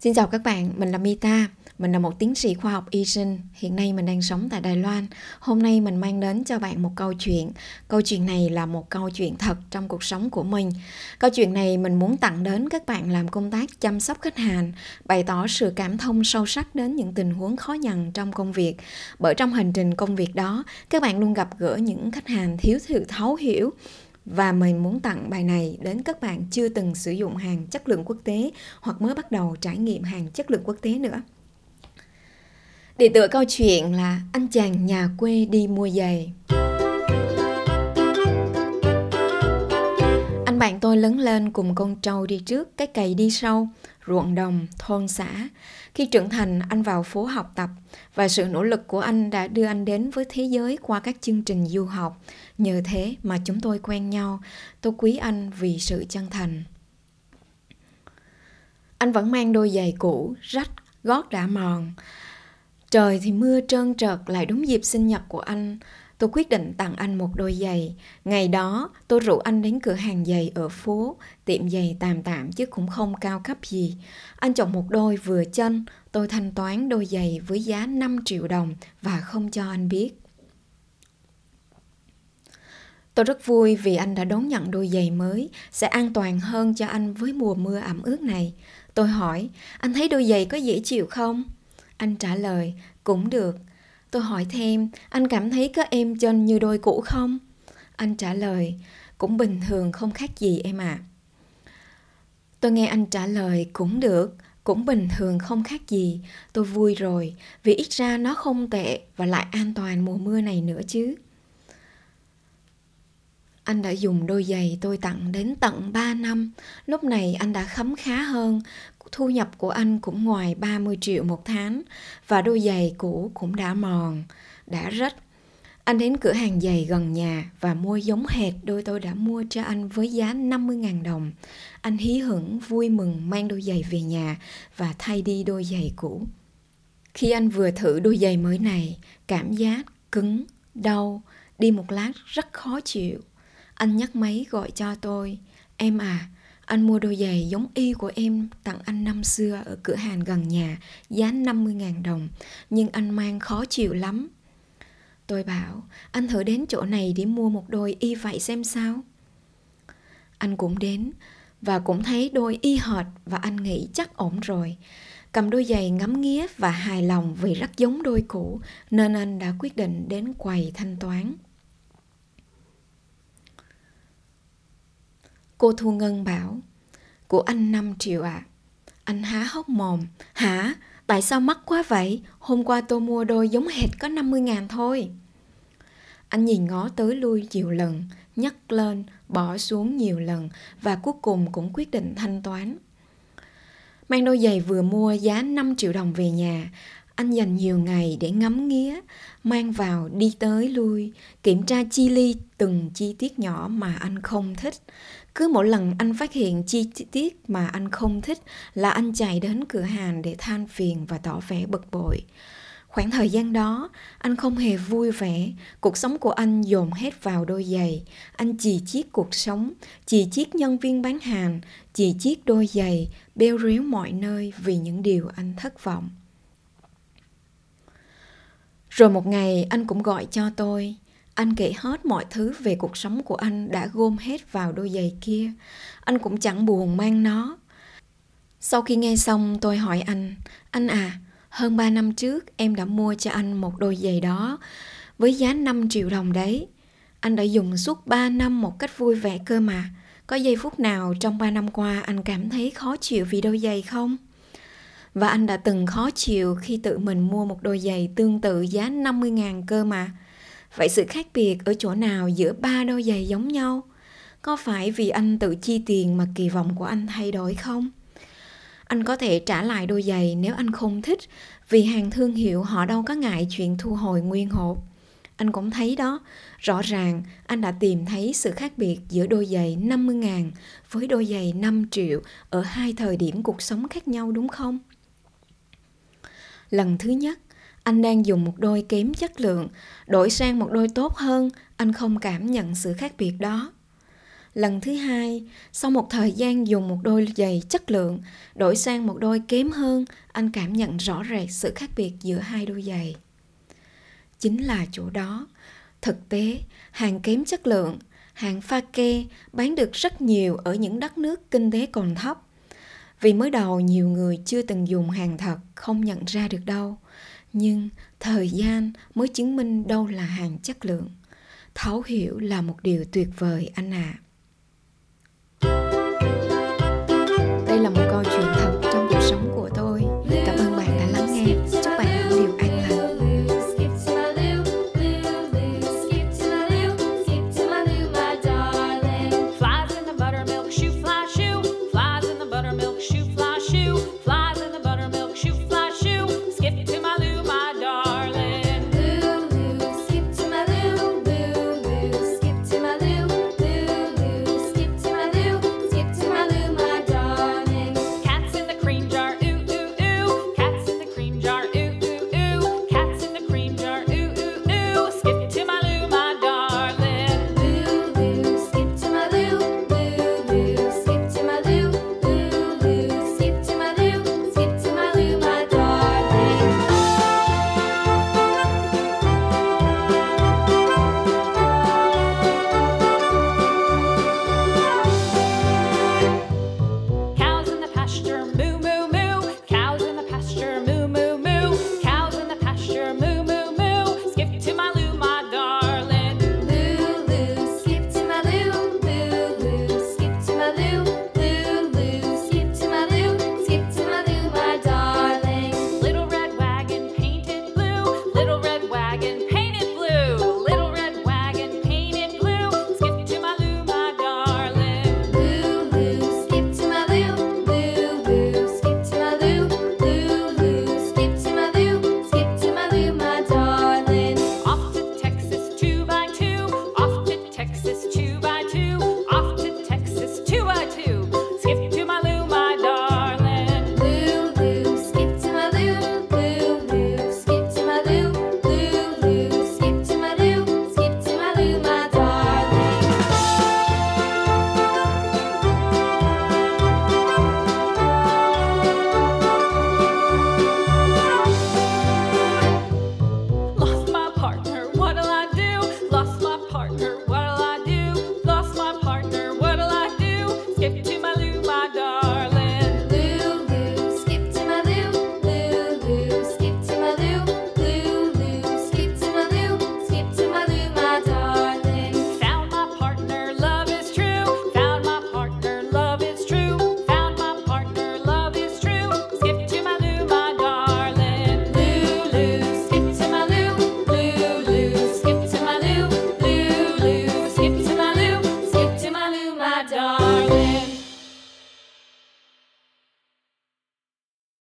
Xin chào các bạn, mình là Mita, mình là một tiến sĩ khoa học y sinh, hiện nay mình đang sống tại Đài Loan. Hôm nay mình mang đến cho bạn một câu chuyện. Câu chuyện này là một câu chuyện thật trong cuộc sống của mình. Câu chuyện này mình muốn tặng đến các bạn làm công tác chăm sóc khách hàng, bày tỏ sự cảm thông sâu sắc đến những tình huống khó nhằn trong công việc. Bởi trong hành trình công việc đó, các bạn luôn gặp gỡ những khách hàng thiếu sự thấu hiểu, và mình muốn tặng bài này đến các bạn chưa từng sử dụng hàng chất lượng quốc tế hoặc mới bắt đầu trải nghiệm hàng chất lượng quốc tế nữa. Để tựa câu chuyện là anh chàng nhà quê đi mua giày. Anh bạn tôi lớn lên cùng con trâu đi trước, cái cày đi sau, ruộng đồng, thôn xã. Khi trưởng thành, anh vào phố học tập và sự nỗ lực của anh đã đưa anh đến với thế giới qua các chương trình du học. Nhờ thế mà chúng tôi quen nhau, tôi quý anh vì sự chân thành. Anh vẫn mang đôi giày cũ, rách, gót đã mòn. Trời thì mưa trơn trợt lại đúng dịp sinh nhật của anh. Tôi quyết định tặng anh một đôi giày. Ngày đó, tôi rủ anh đến cửa hàng giày ở phố, tiệm giày tạm tạm chứ cũng không cao cấp gì. Anh chọn một đôi vừa chân, tôi thanh toán đôi giày với giá 5 triệu đồng và không cho anh biết. Tôi rất vui vì anh đã đón nhận đôi giày mới, sẽ an toàn hơn cho anh với mùa mưa ẩm ướt này. Tôi hỏi, anh thấy đôi giày có dễ chịu không? Anh trả lời, cũng được. Tôi hỏi thêm, anh cảm thấy có em chân như đôi cũ không? Anh trả lời, cũng bình thường không khác gì em ạ. À. Tôi nghe anh trả lời, cũng được, cũng bình thường không khác gì. Tôi vui rồi, vì ít ra nó không tệ và lại an toàn mùa mưa này nữa chứ. Anh đã dùng đôi giày tôi tặng đến tận 3 năm. Lúc này anh đã khấm khá hơn, thu nhập của anh cũng ngoài 30 triệu một tháng và đôi giày cũ cũng đã mòn, đã rách. Anh đến cửa hàng giày gần nhà và mua giống hệt đôi tôi đã mua cho anh với giá 50.000 đồng. Anh hí hửng vui mừng mang đôi giày về nhà và thay đi đôi giày cũ. Khi anh vừa thử đôi giày mới này, cảm giác cứng, đau, đi một lát rất khó chịu. Anh nhắc máy gọi cho tôi. Em à, anh mua đôi giày giống y của em tặng anh năm xưa ở cửa hàng gần nhà, giá 50.000 đồng, nhưng anh mang khó chịu lắm. Tôi bảo, anh thử đến chỗ này để mua một đôi y vậy xem sao. Anh cũng đến và cũng thấy đôi y hệt và anh nghĩ chắc ổn rồi. Cầm đôi giày ngắm nghía và hài lòng vì rất giống đôi cũ nên anh đã quyết định đến quầy thanh toán. Cô Thu Ngân bảo, của anh 5 triệu ạ. À. Anh há hốc mồm, hả? Tại sao mắc quá vậy? Hôm qua tôi mua đôi giống hệt có 50 ngàn thôi. Anh nhìn ngó tới lui nhiều lần, nhấc lên, bỏ xuống nhiều lần và cuối cùng cũng quyết định thanh toán. Mang đôi giày vừa mua giá 5 triệu đồng về nhà, anh dành nhiều ngày để ngắm nghía, mang vào đi tới lui, kiểm tra chi ly từng chi tiết nhỏ mà anh không thích. Cứ mỗi lần anh phát hiện chi tiết mà anh không thích là anh chạy đến cửa hàng để than phiền và tỏ vẻ bực bội. Khoảng thời gian đó, anh không hề vui vẻ, cuộc sống của anh dồn hết vào đôi giày. Anh chì chiết cuộc sống, chì chiết nhân viên bán hàng, chì chiết đôi giày, bêu ríu mọi nơi vì những điều anh thất vọng. Rồi một ngày anh cũng gọi cho tôi. Anh kể hết mọi thứ về cuộc sống của anh đã gom hết vào đôi giày kia. Anh cũng chẳng buồn mang nó. Sau khi nghe xong tôi hỏi anh, anh à, hơn 3 năm trước em đã mua cho anh một đôi giày đó với giá 5 triệu đồng đấy. Anh đã dùng suốt 3 năm một cách vui vẻ cơ mà. Có giây phút nào trong 3 năm qua anh cảm thấy khó chịu vì đôi giày không? Và anh đã từng khó chịu khi tự mình mua một đôi giày tương tự giá 50.000 cơ mà. Vậy sự khác biệt ở chỗ nào giữa ba đôi giày giống nhau? Có phải vì anh tự chi tiền mà kỳ vọng của anh thay đổi không? Anh có thể trả lại đôi giày nếu anh không thích vì hàng thương hiệu họ đâu có ngại chuyện thu hồi nguyên hộp. Anh cũng thấy đó, rõ ràng anh đã tìm thấy sự khác biệt giữa đôi giày 50 ngàn với đôi giày 5 triệu ở hai thời điểm cuộc sống khác nhau đúng không? Lần thứ nhất, anh đang dùng một đôi kém chất lượng, đổi sang một đôi tốt hơn, anh không cảm nhận sự khác biệt đó. lần thứ hai sau một thời gian dùng một đôi giày chất lượng đổi sang một đôi kém hơn anh cảm nhận rõ rệt sự khác biệt giữa hai đôi giày. Chính là chỗ đó. Thực tế hàng kém chất lượng hàng pha kê bán được rất nhiều ở những đất nước kinh tế còn thấp vì mới đầu nhiều người chưa từng dùng hàng thật, không nhận ra được đâu nhưng thời gian mới chứng minh đâu là hàng chất lượng thấu hiểu là một điều tuyệt vời anh ạ à.